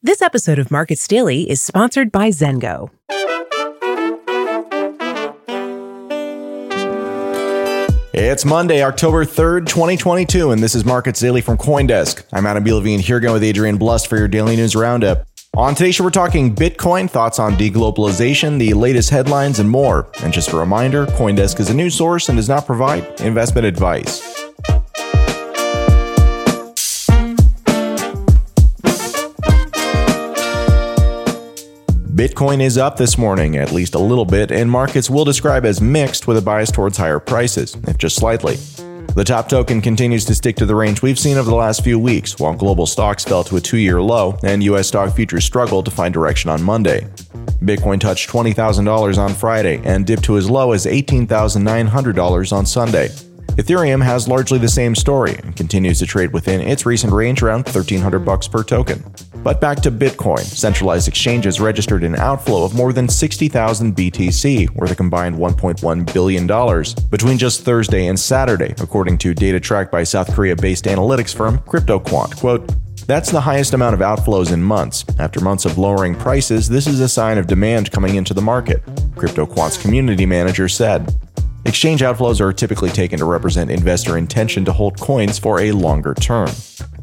This episode of Markets Daily is sponsored by Zengo. It's Monday, October 3rd, 2022, and this is Markets Daily from Coindesk. I'm Adam B. Levine here again with Adrian Blust for your daily news roundup. On today's show, we're talking Bitcoin, thoughts on deglobalization, the latest headlines, and more. And just a reminder Coindesk is a news source and does not provide investment advice. Bitcoin is up this morning, at least a little bit, and markets will describe as mixed with a bias towards higher prices, if just slightly. The top token continues to stick to the range we've seen over the last few weeks, while global stocks fell to a two year low and U.S. stock futures struggled to find direction on Monday. Bitcoin touched $20,000 on Friday and dipped to as low as $18,900 on Sunday. Ethereum has largely the same story and continues to trade within its recent range around 1300 bucks per token. But back to Bitcoin, centralized exchanges registered an outflow of more than 60,000 BTC, worth a combined $1.1 billion, between just Thursday and Saturday, according to data tracked by South Korea based analytics firm CryptoQuant. Quote, that's the highest amount of outflows in months. After months of lowering prices, this is a sign of demand coming into the market, CryptoQuant's community manager said. Exchange outflows are typically taken to represent investor intention to hold coins for a longer term.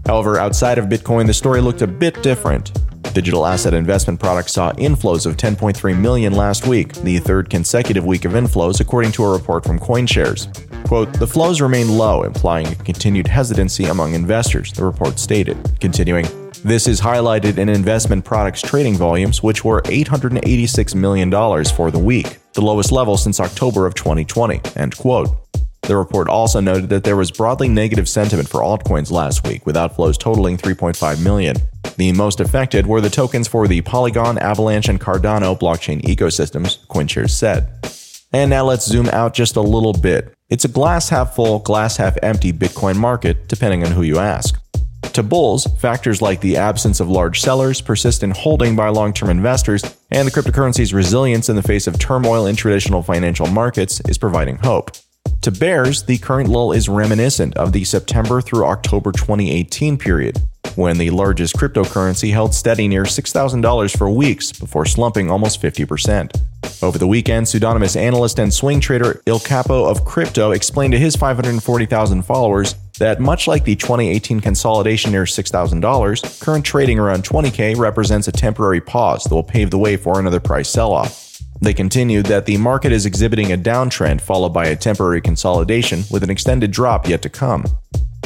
However, outside of Bitcoin, the story looked a bit different. Digital asset investment products saw inflows of 10.3 million last week, the third consecutive week of inflows, according to a report from CoinShares. Quote, the flows remain low, implying a continued hesitancy among investors, the report stated. Continuing, this is highlighted in investment products trading volumes, which were $886 million for the week, the lowest level since October of 2020. End quote. The report also noted that there was broadly negative sentiment for altcoins last week, with outflows totaling 3.5 million. The most affected were the tokens for the Polygon, Avalanche, and Cardano blockchain ecosystems, CoinShares said. And now let's zoom out just a little bit. It's a glass half full, glass half empty Bitcoin market, depending on who you ask. To bulls, factors like the absence of large sellers, persistent holding by long term investors, and the cryptocurrency's resilience in the face of turmoil in traditional financial markets is providing hope. To bears, the current lull is reminiscent of the September through October 2018 period, when the largest cryptocurrency held steady near $6,000 for weeks before slumping almost 50%. Over the weekend, pseudonymous analyst and swing trader Il Capo of Crypto explained to his 540,000 followers that much like the 2018 consolidation near $6,000, current trading around 20K represents a temporary pause that will pave the way for another price sell off. They continued that the market is exhibiting a downtrend followed by a temporary consolidation with an extended drop yet to come.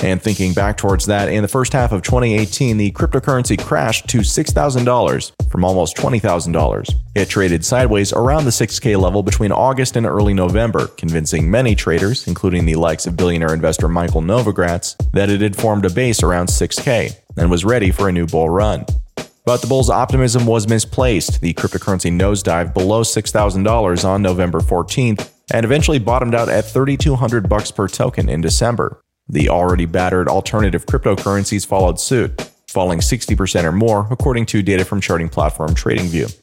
And thinking back towards that, in the first half of 2018, the cryptocurrency crashed to $6,000 from almost $20,000. It traded sideways around the 6K level between August and early November, convincing many traders, including the likes of billionaire investor Michael Novogratz, that it had formed a base around 6K and was ready for a new bull run. But the bull's optimism was misplaced. The cryptocurrency nosedived below $6,000 on November 14th and eventually bottomed out at 3200 bucks per token in December. The already battered alternative cryptocurrencies followed suit, falling 60% or more, according to data from charting platform TradingView.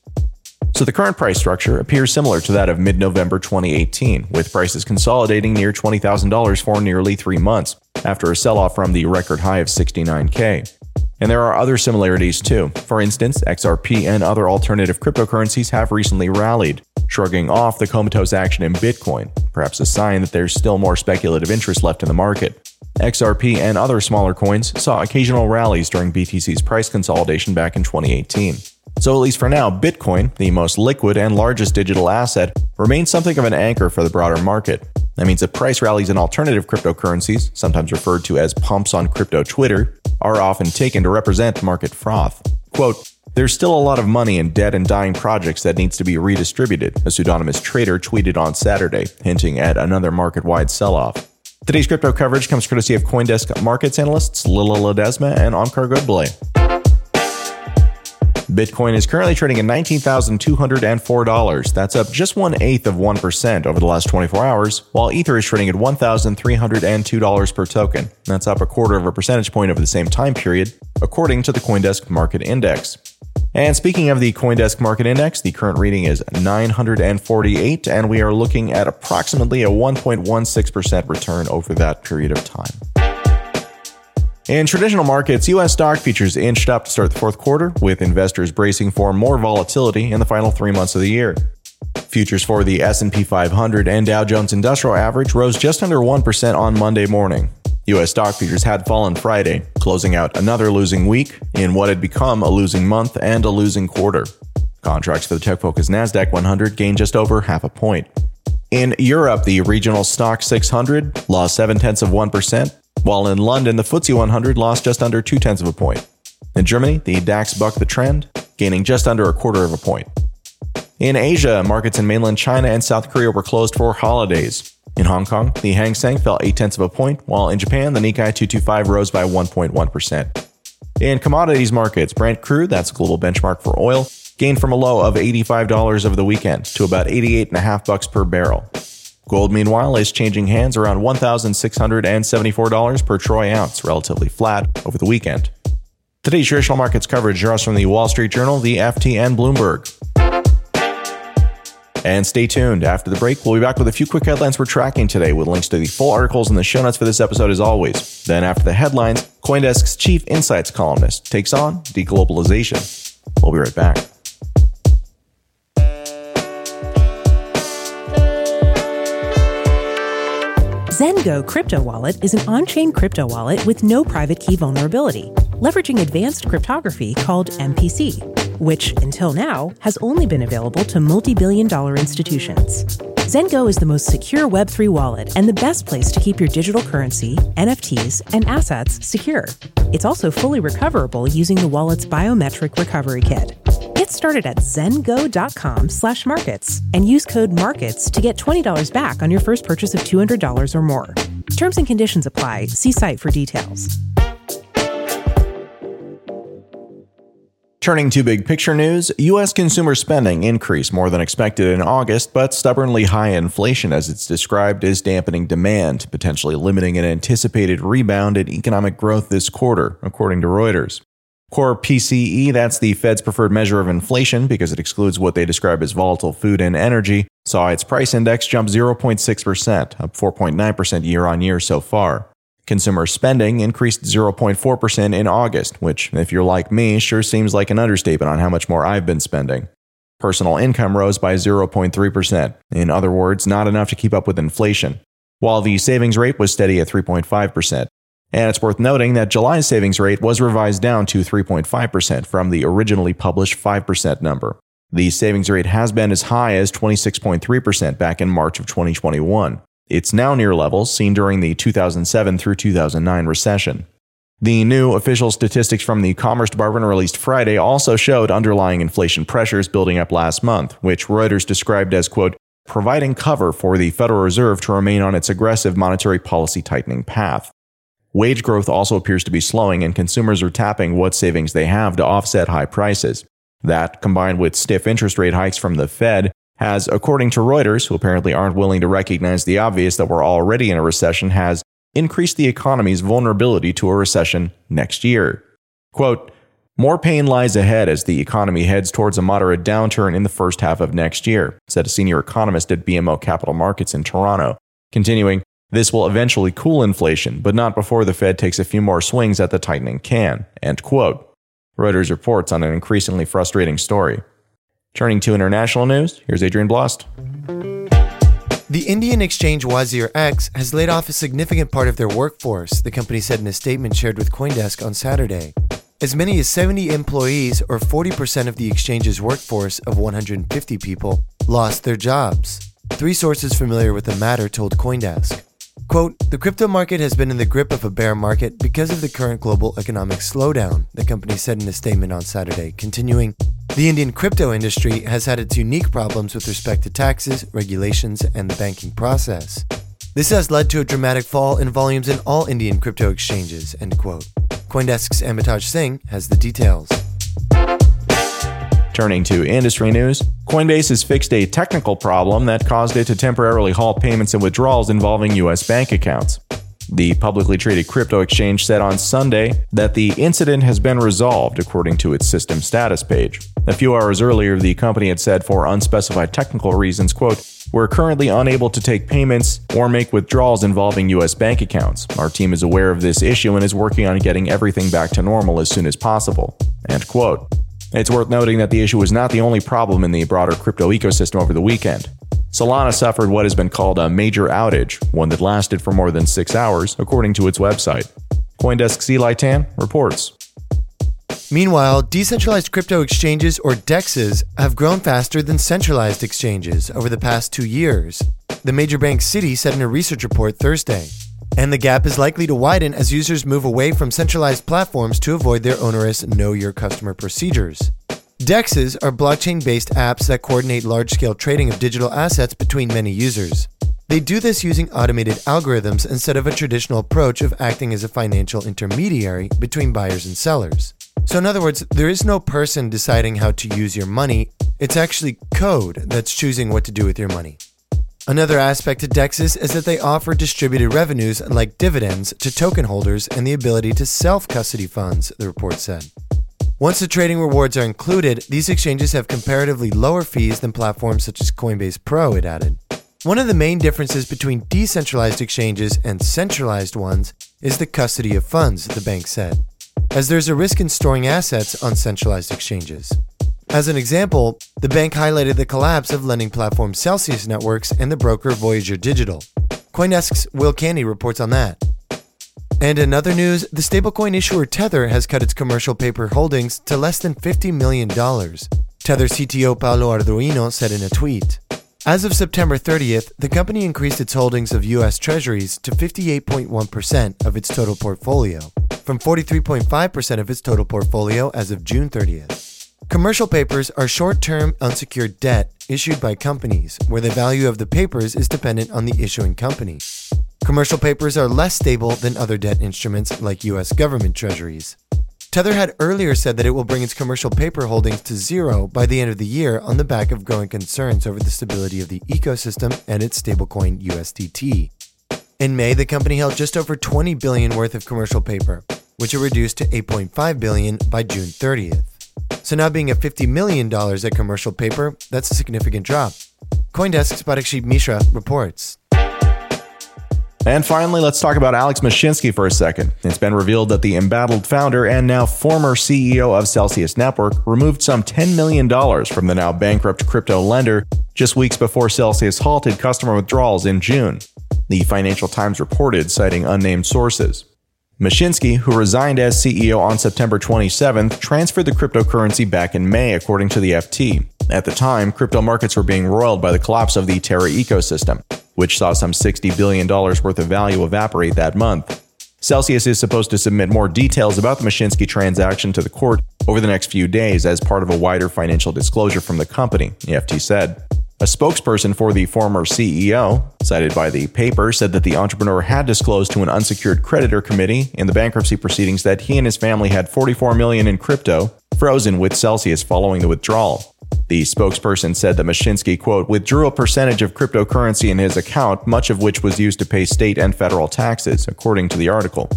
So the current price structure appears similar to that of mid November 2018, with prices consolidating near $20,000 for nearly three months, after a sell off from the record high of 69K. And there are other similarities too. For instance, XRP and other alternative cryptocurrencies have recently rallied, shrugging off the comatose action in Bitcoin, perhaps a sign that there's still more speculative interest left in the market. XRP and other smaller coins saw occasional rallies during BTC's price consolidation back in 2018. So, at least for now, Bitcoin, the most liquid and largest digital asset, remains something of an anchor for the broader market. That means that price rallies in alternative cryptocurrencies, sometimes referred to as pumps on crypto Twitter, are often taken to represent market froth. Quote, there's still a lot of money in dead and dying projects that needs to be redistributed, a pseudonymous trader tweeted on Saturday, hinting at another market wide sell off. Today's crypto coverage comes courtesy of Coindesk markets analysts Lyllah Ledesma and Omkar Godbole. Bitcoin is currently trading at $19,204. That's up just one eighth of 1% over the last 24 hours, while Ether is trading at $1,302 per token. That's up a quarter of a percentage point over the same time period, according to the Coindesk Market Index. And speaking of the Coindesk Market Index, the current reading is 948, and we are looking at approximately a 1.16% return over that period of time. In traditional markets, U.S. stock futures inched up to start the fourth quarter, with investors bracing for more volatility in the final three months of the year. Futures for the S&P 500 and Dow Jones Industrial Average rose just under 1% on Monday morning. U.S. stock futures had fallen Friday, closing out another losing week in what had become a losing month and a losing quarter. Contracts for the tech-focused Nasdaq 100 gained just over half a point. In Europe, the regional Stoxx 600 lost 7 tenths of 1%, while in London, the FTSE 100 lost just under two tenths of a point. In Germany, the DAX bucked the trend, gaining just under a quarter of a point. In Asia, markets in mainland China and South Korea were closed for holidays. In Hong Kong, the Hang Seng fell 8 tenths of a point, while in Japan, the Nikkei 225 rose by 1.1%. In commodities markets, Brent crude, that's a global benchmark for oil, gained from a low of $85 over the weekend to about 88.5 bucks per barrel. Gold, meanwhile, is changing hands around $1,674 per troy ounce, relatively flat over the weekend. Today's traditional markets coverage draws from the Wall Street Journal, the FT, and Bloomberg. And stay tuned. After the break, we'll be back with a few quick headlines we're tracking today with links to the full articles in the show notes for this episode as always. Then after the headlines, Coindesk's chief insights columnist takes on deglobalization. We'll be right back. Zengo Crypto Wallet is an on chain crypto wallet with no private key vulnerability, leveraging advanced cryptography called MPC, which, until now, has only been available to multi billion dollar institutions. Zengo is the most secure Web3 wallet and the best place to keep your digital currency, NFTs, and assets secure. It's also fully recoverable using the wallet's biometric recovery kit. Get started at zengo.com slash markets and use code MARKETS to get $20 back on your first purchase of $200 or more. Terms and conditions apply. See site for details. Turning to big picture news, U.S. consumer spending increased more than expected in August, but stubbornly high inflation, as it's described, is dampening demand, potentially limiting an anticipated rebound in economic growth this quarter, according to Reuters. Core PCE, that's the Fed's preferred measure of inflation because it excludes what they describe as volatile food and energy, saw its price index jump 0.6%, up 4.9% year on year so far. Consumer spending increased 0.4% in August, which, if you're like me, sure seems like an understatement on how much more I've been spending. Personal income rose by 0.3%, in other words, not enough to keep up with inflation, while the savings rate was steady at 3.5%. And it's worth noting that July's savings rate was revised down to 3.5% from the originally published 5% number. The savings rate has been as high as 26.3% back in March of 2021. It's now near levels seen during the 2007 through 2009 recession. The new official statistics from the Commerce Department released Friday also showed underlying inflation pressures building up last month, which Reuters described as, quote, providing cover for the Federal Reserve to remain on its aggressive monetary policy tightening path. Wage growth also appears to be slowing, and consumers are tapping what savings they have to offset high prices. That, combined with stiff interest rate hikes from the Fed, has, according to Reuters, who apparently aren't willing to recognize the obvious that we're already in a recession, has increased the economy's vulnerability to a recession next year. Quote, more pain lies ahead as the economy heads towards a moderate downturn in the first half of next year, said a senior economist at BMO Capital Markets in Toronto. Continuing, this will eventually cool inflation, but not before the Fed takes a few more swings at the tightening can. End quote. Reuters reports on an increasingly frustrating story. Turning to international news, here's Adrian Blust. The Indian exchange WazirX has laid off a significant part of their workforce, the company said in a statement shared with Coindesk on Saturday. As many as 70 employees, or 40% of the exchange's workforce of 150 people, lost their jobs. Three sources familiar with the matter told Coindesk. Quote, the crypto market has been in the grip of a bear market because of the current global economic slowdown, the company said in a statement on Saturday, continuing, the Indian crypto industry has had its unique problems with respect to taxes, regulations, and the banking process. This has led to a dramatic fall in volumes in all Indian crypto exchanges, end quote. Coindesk's Amitoj Singh has the details. Turning to industry news, Coinbase has fixed a technical problem that caused it to temporarily halt payments and withdrawals involving U.S. bank accounts. The publicly traded crypto exchange said on Sunday that the incident has been resolved according to its system status page. A few hours earlier, the company had said for unspecified technical reasons, quote, We're currently unable to take payments or make withdrawals involving US bank accounts. Our team is aware of this issue and is working on getting everything back to normal as soon as possible. End quote. It's worth noting that the issue was not the only problem in the broader crypto ecosystem over the weekend. Solana suffered what has been called a major outage, one that lasted for more than six hours, according to its website. Coindesk's Eli Tan reports. Meanwhile, decentralized crypto exchanges or DEXs have grown faster than centralized exchanges over the past two years. The major bank Citi said in a research report Thursday. And the gap is likely to widen as users move away from centralized platforms to avoid their onerous Know Your Customer procedures. DEXs are blockchain based apps that coordinate large scale trading of digital assets between many users. They do this using automated algorithms instead of a traditional approach of acting as a financial intermediary between buyers and sellers. So, in other words, there is no person deciding how to use your money, it's actually code that's choosing what to do with your money. Another aspect to DEXs is that they offer distributed revenues like dividends to token holders and the ability to self custody funds, the report said. Once the trading rewards are included, these exchanges have comparatively lower fees than platforms such as Coinbase Pro, it added. One of the main differences between decentralized exchanges and centralized ones is the custody of funds, the bank said as there's a risk in storing assets on centralized exchanges. As an example, the bank highlighted the collapse of lending platform Celsius Networks and the broker Voyager Digital. Coindesk's Will Canny reports on that. And in other news, the stablecoin issuer Tether has cut its commercial paper holdings to less than $50 million. Tether CTO Paolo Ardoino said in a tweet. As of September 30th, the company increased its holdings of U.S. Treasuries to 58.1% of its total portfolio, from 43.5% of its total portfolio as of June 30th. Commercial papers are short term unsecured debt issued by companies where the value of the papers is dependent on the issuing company. Commercial papers are less stable than other debt instruments like U.S. government treasuries. Tether had earlier said that it will bring its commercial paper holdings to zero by the end of the year on the back of growing concerns over the stability of the ecosystem and its stablecoin USDT. In May, the company held just over 20 billion worth of commercial paper, which it reduced to 8.5 billion by June 30th. So now being at 50 million dollars at commercial paper, that's a significant drop. CoinDesk's Parikshit Mishra reports. And finally, let's talk about Alex Mashinsky for a second. It's been revealed that the embattled founder and now former CEO of Celsius Network removed some $10 million from the now bankrupt crypto lender just weeks before Celsius halted customer withdrawals in June. The Financial Times reported, citing unnamed sources. Mashinsky, who resigned as CEO on September 27th, transferred the cryptocurrency back in May, according to the FT. At the time, crypto markets were being roiled by the collapse of the Terra ecosystem which saw some $60 billion worth of value evaporate that month. Celsius is supposed to submit more details about the Mashinsky transaction to the court over the next few days as part of a wider financial disclosure from the company, the FT said. A spokesperson for the former CEO, cited by the paper, said that the entrepreneur had disclosed to an unsecured creditor committee in the bankruptcy proceedings that he and his family had 44 million in crypto frozen with Celsius following the withdrawal. The spokesperson said that Mashinsky, quote, withdrew a percentage of cryptocurrency in his account, much of which was used to pay state and federal taxes, according to the article.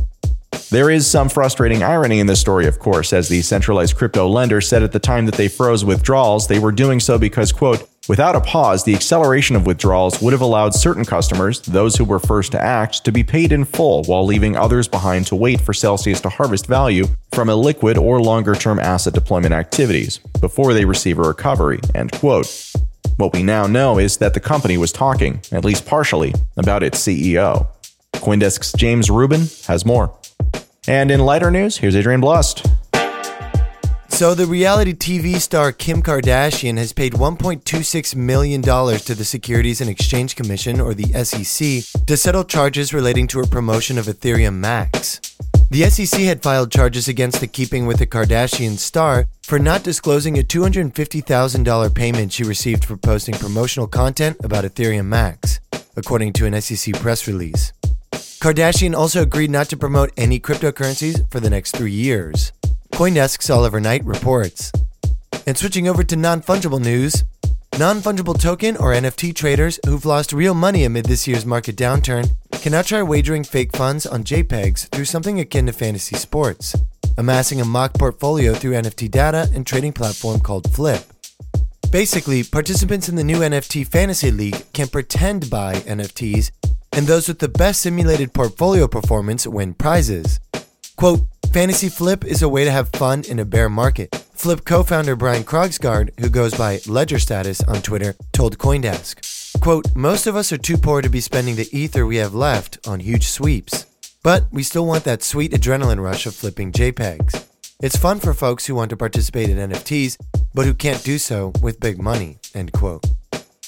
There is some frustrating irony in this story, of course, as the centralized crypto lender said at the time that they froze withdrawals, they were doing so because, quote, Without a pause, the acceleration of withdrawals would have allowed certain customers, those who were first to act, to be paid in full while leaving others behind to wait for Celsius to harvest value from illiquid or longer term asset deployment activities before they receive a recovery. End quote. What we now know is that the company was talking, at least partially, about its CEO. Coindesk's James Rubin has more. And in lighter news, here's Adrian Blust. So, the reality TV star Kim Kardashian has paid $1.26 million to the Securities and Exchange Commission, or the SEC, to settle charges relating to her promotion of Ethereum Max. The SEC had filed charges against the Keeping with the Kardashian star for not disclosing a $250,000 payment she received for posting promotional content about Ethereum Max, according to an SEC press release. Kardashian also agreed not to promote any cryptocurrencies for the next three years. Coindesk's Oliver Knight reports. And switching over to non fungible news, non fungible token or NFT traders who've lost real money amid this year's market downturn can now try wagering fake funds on JPEGs through something akin to fantasy sports, amassing a mock portfolio through NFT data and trading platform called Flip. Basically, participants in the new NFT Fantasy League can pretend buy NFTs, and those with the best simulated portfolio performance win prizes. Quote, Fantasy Flip is a way to have fun in a bear market. Flip co founder Brian Krogsgaard, who goes by Ledger Status on Twitter, told Coindesk. Quote, Most of us are too poor to be spending the ether we have left on huge sweeps, but we still want that sweet adrenaline rush of flipping JPEGs. It's fun for folks who want to participate in NFTs, but who can't do so with big money. End quote.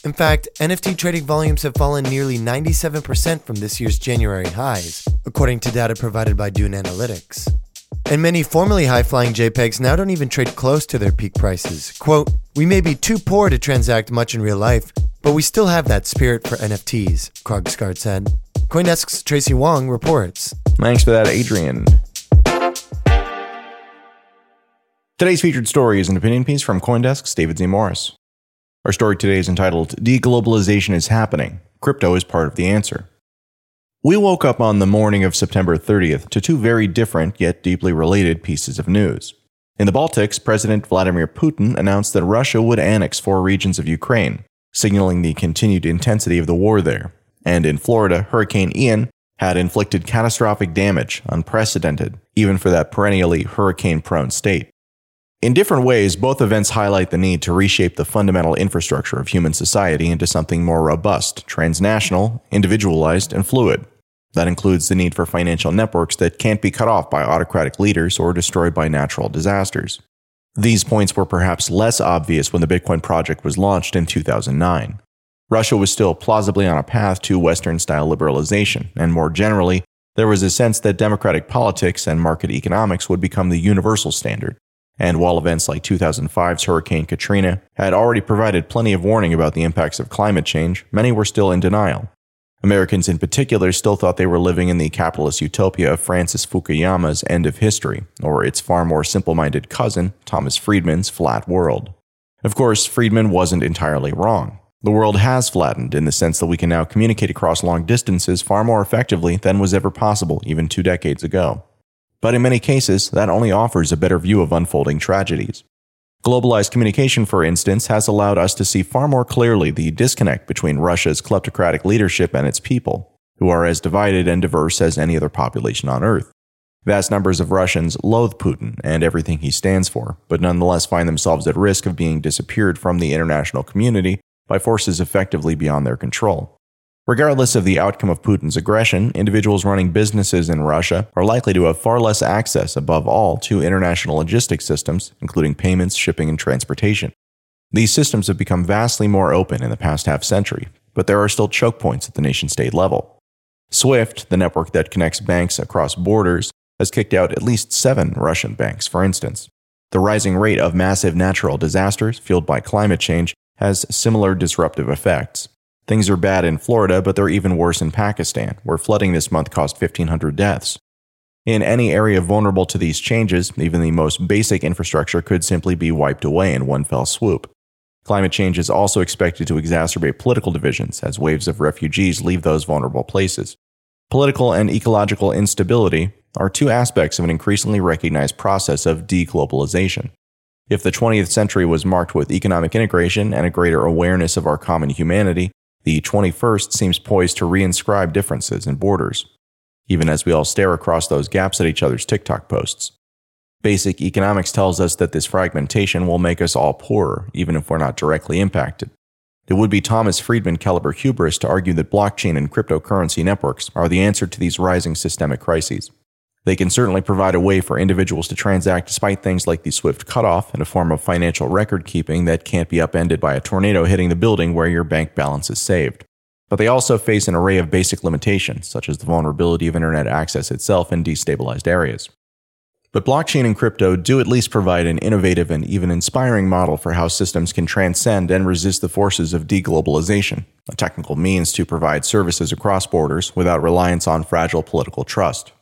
In fact, NFT trading volumes have fallen nearly 97% from this year's January highs, according to data provided by Dune Analytics. And many formerly high flying JPEGs now don't even trade close to their peak prices. Quote, We may be too poor to transact much in real life, but we still have that spirit for NFTs, Krogsgaard said. Coindesk's Tracy Wong reports. Thanks for that, Adrian. Today's featured story is an opinion piece from Coindesk's David Z. Morris. Our story today is entitled Deglobalization is Happening. Crypto is part of the answer. We woke up on the morning of September 30th to two very different yet deeply related pieces of news. In the Baltics, President Vladimir Putin announced that Russia would annex four regions of Ukraine, signaling the continued intensity of the war there. And in Florida, Hurricane Ian had inflicted catastrophic damage, unprecedented, even for that perennially hurricane prone state. In different ways, both events highlight the need to reshape the fundamental infrastructure of human society into something more robust, transnational, individualized, and fluid. That includes the need for financial networks that can't be cut off by autocratic leaders or destroyed by natural disasters. These points were perhaps less obvious when the Bitcoin project was launched in 2009. Russia was still plausibly on a path to Western style liberalization, and more generally, there was a sense that democratic politics and market economics would become the universal standard, and while events like 2005's Hurricane Katrina had already provided plenty of warning about the impacts of climate change, many were still in denial. Americans in particular still thought they were living in the capitalist utopia of Francis Fukuyama's End of History, or its far more simple minded cousin, Thomas Friedman's Flat World. Of course, Friedman wasn't entirely wrong. The world has flattened in the sense that we can now communicate across long distances far more effectively than was ever possible even two decades ago. But in many cases, that only offers a better view of unfolding tragedies. Globalized communication, for instance, has allowed us to see far more clearly the disconnect between Russia's kleptocratic leadership and its people, who are as divided and diverse as any other population on Earth. Vast numbers of Russians loathe Putin and everything he stands for, but nonetheless find themselves at risk of being disappeared from the international community by forces effectively beyond their control. Regardless of the outcome of Putin's aggression, individuals running businesses in Russia are likely to have far less access, above all, to international logistics systems, including payments, shipping, and transportation. These systems have become vastly more open in the past half century, but there are still choke points at the nation state level. SWIFT, the network that connects banks across borders, has kicked out at least seven Russian banks, for instance. The rising rate of massive natural disasters fueled by climate change has similar disruptive effects. Things are bad in Florida, but they're even worse in Pakistan, where flooding this month caused 1,500 deaths. In any area vulnerable to these changes, even the most basic infrastructure could simply be wiped away in one fell swoop. Climate change is also expected to exacerbate political divisions as waves of refugees leave those vulnerable places. Political and ecological instability are two aspects of an increasingly recognized process of deglobalization. If the 20th century was marked with economic integration and a greater awareness of our common humanity, the 21st seems poised to reinscribe differences and borders, even as we all stare across those gaps at each other's TikTok posts. Basic economics tells us that this fragmentation will make us all poorer, even if we're not directly impacted. It would be Thomas Friedman caliber hubris to argue that blockchain and cryptocurrency networks are the answer to these rising systemic crises. They can certainly provide a way for individuals to transact despite things like the SWIFT cutoff and a form of financial record keeping that can't be upended by a tornado hitting the building where your bank balance is saved. But they also face an array of basic limitations, such as the vulnerability of internet access itself in destabilized areas. But blockchain and crypto do at least provide an innovative and even inspiring model for how systems can transcend and resist the forces of deglobalization, a technical means to provide services across borders without reliance on fragile political trust.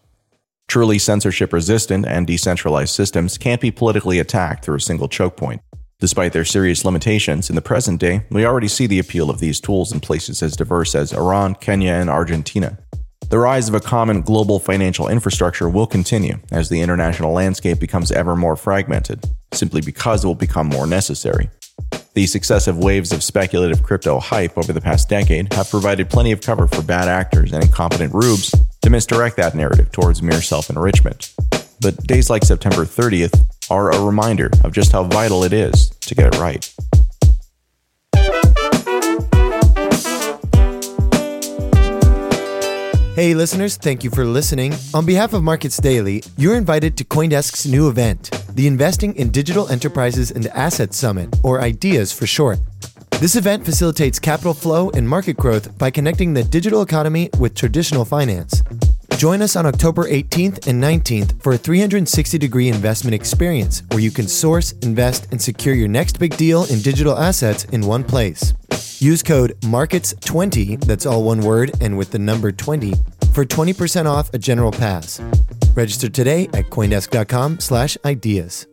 Truly censorship resistant and decentralized systems can't be politically attacked through a single choke point. Despite their serious limitations, in the present day, we already see the appeal of these tools in places as diverse as Iran, Kenya, and Argentina. The rise of a common global financial infrastructure will continue as the international landscape becomes ever more fragmented, simply because it will become more necessary. The successive waves of speculative crypto hype over the past decade have provided plenty of cover for bad actors and incompetent rubes to misdirect that narrative towards mere self enrichment. But days like September 30th are a reminder of just how vital it is to get it right. Hey listeners, thank you for listening. On behalf of Markets Daily, you're invited to Coindesk's new event, the Investing in Digital Enterprises and Assets Summit, or IDEAS for short. This event facilitates capital flow and market growth by connecting the digital economy with traditional finance. Join us on October 18th and 19th for a 360 degree investment experience where you can source, invest, and secure your next big deal in digital assets in one place. Use code MARKETS20, that's all one word and with the number 20, for 20% off a general pass. Register today at coindesk.com/ideas.